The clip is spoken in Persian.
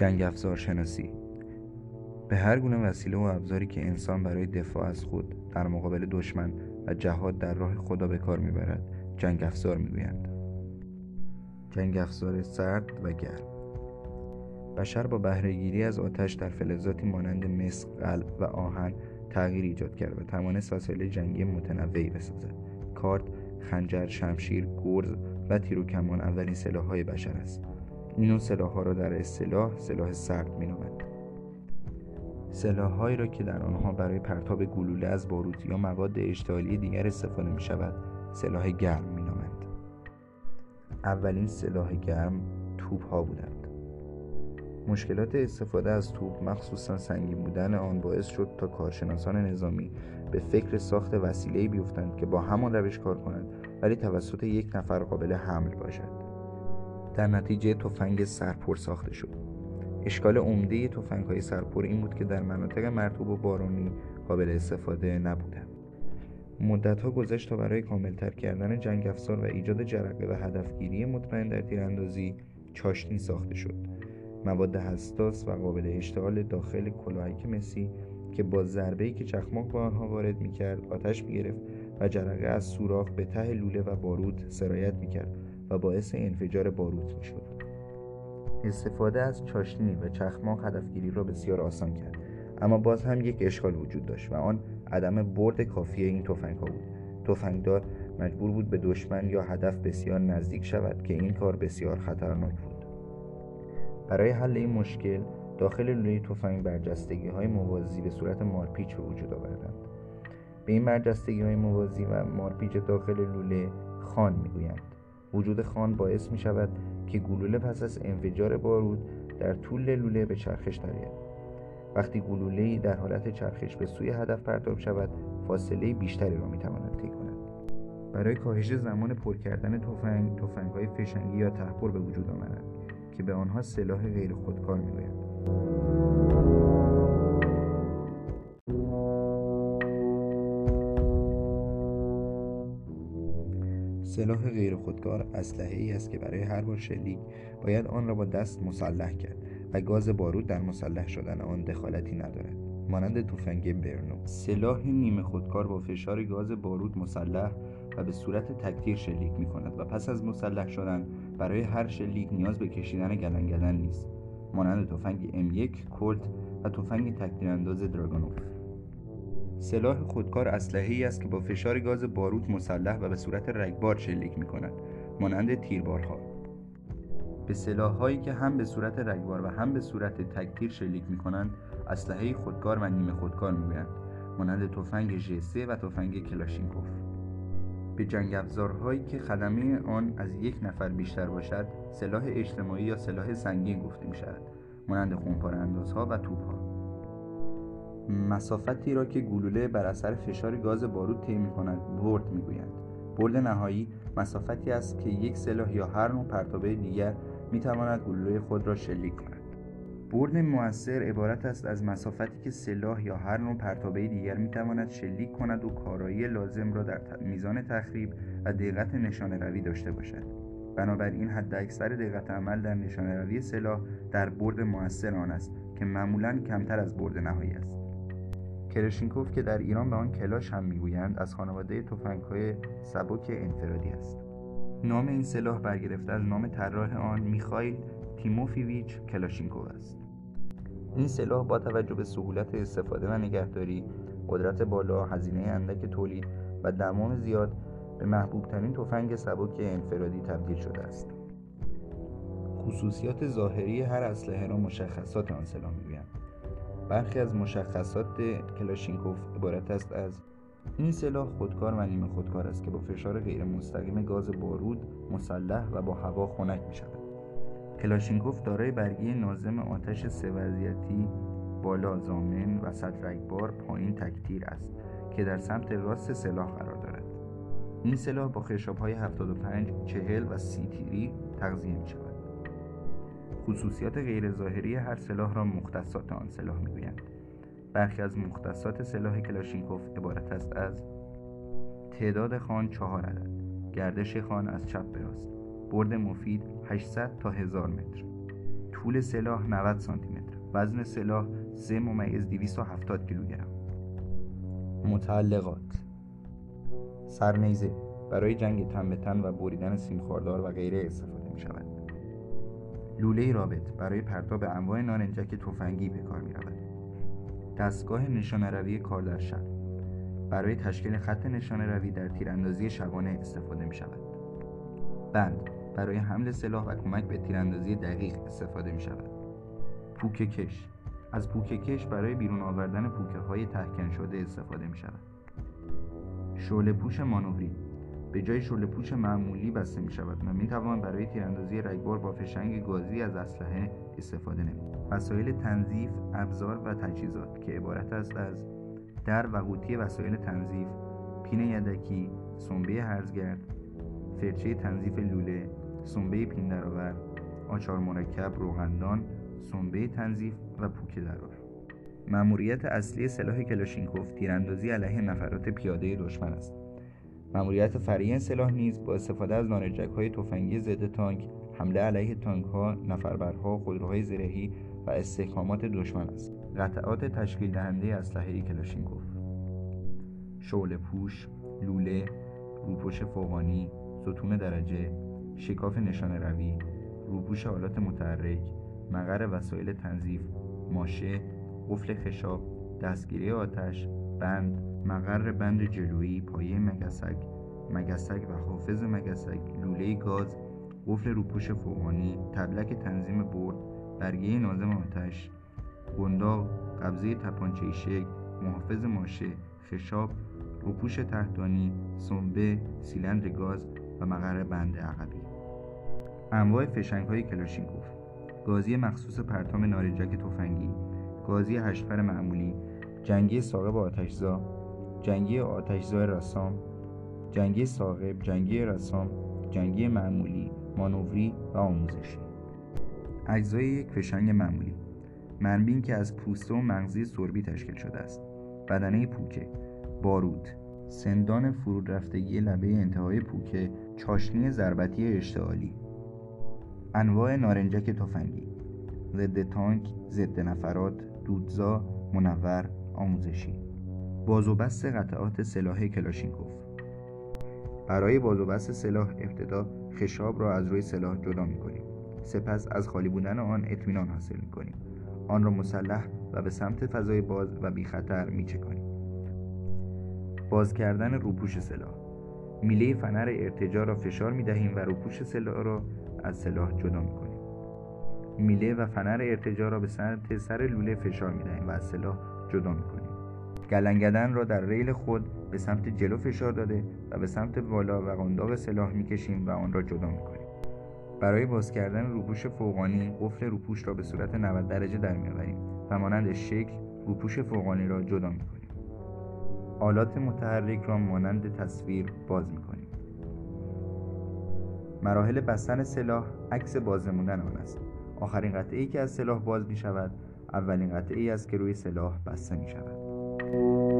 جنگ افزار شناسی به هر گونه وسیله و ابزاری که انسان برای دفاع از خود در مقابل دشمن و جهاد در راه خدا به کار می‌برد جنگ افزار می‌گویند. جنگ افزار سرد و گرم. بشر با بهرهگیری از آتش در فلزاتی مانند مس، قلب و آهن تغییر ایجاد کرد و توانست وسایل جنگی متنوعی بسازد. کارت خنجر شمشیر گرز و تیر و کمان اولین سلاحهای بشر است. این نوع سلاحها را در اصطلاح سلاح سرد مینامند. سلاحهایی را که در آنها برای پرتاب گلوله از باروت یا مواد اشتعالی دیگر استفاده می شود سلاح گرم مینامند. اولین سلاح گرم توپ ها بودند. مشکلات استفاده از توپ مخصوصا سنگین بودن آن باعث شد تا کارشناسان نظامی به فکر ساخت وسیله‌ای بیفتند که با همان روش کار کنند ولی توسط یک نفر قابل حمل باشد. در نتیجه تفنگ سرپر ساخته شد. اشکال عمده تفنگ های سرپر این بود که در مناطق مرطوب و بارانی قابل استفاده نبودند. مدت ها گذشت تا برای کاملتر کردن جنگ افزار و ایجاد جرقه و هدفگیری مطمئن در تیراندازی چاشنی ساخته شد. مواد حساس و قابل اشتعال داخل کلاهک مسی که با ضربه‌ای که چخماق به آنها وارد می‌کرد آتش می‌گرفت و جرقه از سوراخ به ته لوله و بارود سرایت می‌کرد. و باعث انفجار باروت می‌شد. استفاده از چاشنی و چخماق هدفگیری را بسیار آسان کرد اما باز هم یک اشکال وجود داشت و آن عدم برد کافی این تفنگ ها بود. تفنگدار مجبور بود به دشمن یا هدف بسیار نزدیک شود که این کار بسیار خطرناک بود. برای حل این مشکل داخل لوله تفنگ برجستگی های موازی به صورت مارپیچ به وجود آوردند. به این برجستگی های موازی و مارپیچ داخل لوله خان می‌گویند. وجود خان باعث می شود که گلوله پس از انفجار بارود در طول لوله به چرخش درآید وقتی گلوله در حالت چرخش به سوی هدف پرتاب شود فاصله بیشتری را می‌تواند طی کند. برای کاهش زمان پر کردن تفنگ تفنگ های فشنگی یا تحپر به وجود آمدند که به آنها سلاح غیر خودکار می‌گویند. سلاح غیر خودکار اسلحه ای است که برای هر بار شلیک باید آن را با دست مسلح کرد و گاز بارود در مسلح شدن آن دخالتی ندارد. مانند تفنگ برنو. سلاح نیمه خودکار با فشار گاز بارود مسلح و به صورت تکتیر شلیک می کند و پس از مسلح شدن برای هر شلیک نیاز به کشیدن گلن گلن نیست. مانند تفنگ M1 کولت و تفنگ تکتیرانداز دراگونوف سلاح خودکار اسلحه‌ای است که با فشار گاز باروت مسلح و به صورت رگبار شلیک می کند مانند تیربارها. به سلاحهایی که هم به صورت رگبار و هم به صورت تکتیر شلیک می کنند اسلحه خودکار و نیمه خودکار می‌گویند مانند تفنگ ژ و تفنگ کلاشینکوف. به جنگ افزارهایی که خدمه آن از یک نفر بیشتر باشد سلاح اجتماعی یا سلاح سنگین گفته می شود مانند خونپاره اندازها و توپها. مسافتی را که گلوله بر اثر فشار گاز بارود طی کند برد می‌گویند. برد نهایی مسافتی است که یک سلاح یا هر نوع پرتابه دیگر می‌تواند گلوله خود را شلیک کند. برد موثر عبارت است از مسافتی که سلاح یا هر نوع پرتابه دیگر می‌تواند شلیک کند و کارایی لازم را در میزان تخریب و دقت نشانه روی داشته باشد. بنابراین حد اکثر دقت عمل در نشانه روی سلاح در برد موثر آن است که معمولا کمتر از برد نهایی است. کرشینکوف که در ایران به آن کلاش هم می‌گویند از خانواده های سبک انفرادی است. نام این سلاح برگرفته از نام طراح آن میخایل تیموفیویچ کلاشینکوف است. این سلاح با توجه به سهولت استفاده و نگهداری قدرت بالا هزینه اندک تولید و دمام زیاد به محبوب ترین تفنگ سبک انفرادی تبدیل شده است. خصوصیات ظاهری هر اسلحه را مشخصات آن سلاح می‌گویند. برخی از مشخصات کلاشینکوف عبارت است از این سلاح خودکار و نیمه خودکار است که با فشار غیر مستقیم گاز بارود مسلح و با هوا خنک می شود کلاشینکوف دارای برگی نازم آتش سه وضعیتی بالا زامن و رگبار پایین تکتیر است که در سمت راست سلاح قرار دارد. این سلاح با خشاب های 75 40 و 30 تیری تغذیه می شود خصوصیات غیر ظاهری هر سلاح را مختصات آن سلاح می‌گویند. برخی از مختصات سلاح کلاشینکوف عبارت است از تعداد خان چهار عدد گردش خان از چپ به راست برد مفید 800 تا 1000 متر طول سلاح 90 سانتی متر وزن سلاح 3 ممیز 270 کیلوگرم. متعلقات سرنیزه برای جنگ تن به تن و بریدن سیمخوردار و غیره استفاده. لوله رابط برای پرتاب انواع نارنجک تفنگی به کار می رود دستگاه نشانه روی کار در شب. برای تشکیل خط نشانه روی در تیراندازی شبانه استفاده می شود بند برای حمل سلاح و کمک به تیراندازی دقیق استفاده می شود پوکه کش. از پوکه کش برای بیرون آوردن پوکه های تحکن شده استفاده می شود شعله پوش مانوری. به جای شعله پوش معمولی بسته می شود و می توان برای تیراندازی رگبار با فشنگ گازی از اسلحه استفاده نمود. وسایل تنظیف ابزار و تجهیزات که عبارت است از در و قوطی وسایل تنظیف پین یدکی سنبه هرزگرد فرچه تنظیف لوله سنبه پین درآور آچار مرکب روغندان سنبه تنظیف و پوکه درار مأموریت اصلی سلاح کلاشینکوف تیراندازی علیه نفرات پیاده دشمن است. مأموریت فرعی سلاح نیز با استفاده از نارنجک های تفنگی ضد تانک حمله علیه تانک ها نفربرها خودروهای زرهی و استحکامات دشمن است. قطعات تشکیل دهنده اسلحه کلاشینکوف شعله پوش لوله روپوش فوقانی ستون درجه شکاف نشانه روی روپوش آلات متحرک مقر وسایل تنظیف ماشه قفل خشاب دستگیری آتش بند مقر بند جلویی پایه مگسک مگسک و حافظ مگسک لوله گاز قفل روپوش فوقانی تبلک تنظیم برد برگه نازم آتش گنداق قبضه تپانچه شکل محافظ ماشه خشاب روپوش تحتانی سنبه سیلندر گاز و مقر بند عقبی. انواع فشنگ های کلاشینکوف گازی مخصوص پرتام نارنجک تفنگی گازی هشتفر معمولی جنگی ساقب آتشزا جنگی آتشزا رسام جنگی ساقب جنگی رسام جنگی معمولی مانوری و آموزشی اجزای یک فشنگ معمولی. منبین که از پوسته و مغزی سربی تشکیل شده است. بدنه پوکه. بارود. سندان فرود رفتگی لبه انتهای پوکه. چاشنی ضربتی اشتعالی. انواع نارنجک تفنگی. ضد تانک ضد نفرات دودزا منور آموزشی. باز و بست قطعات سلاح کلاشینکوف. برای باز و بست سلاح ابتدا خشاب را از روی سلاح جدا می کنیم سپس از خالی بودن آن اطمینان حاصل می کنیم آن را مسلح و به سمت فضای باز و بی خطر می چکنیم باز کردن روپوش سلاح. میله فنر ارتجا را فشار می دهیم و روپوش سلاح را از سلاح جدا می کنیم میله و فنر ارتجا را به سمت سر لوله فشار می دهیم و از سلاح جدا می کنیم گلنگدن را در ریل خود به سمت جلو فشار داده و به سمت بالا و قنداق سلاح می کشیم و آن را جدا می کنیم برای باز کردن روپوش فوقانی قفل روپوش را به صورت 90 درجه در میآوریم و مانند شکل روپوش فوقانی را جدا می کنیم آلات متحرک را مانند تصویر باز می کنیم مراحل بستن سلاح عکس باز نمودن آن است. آخرین قطعه ای که از سلاح باز می شود اولین قطعه ای است که روی سلاح بسته می شود thank you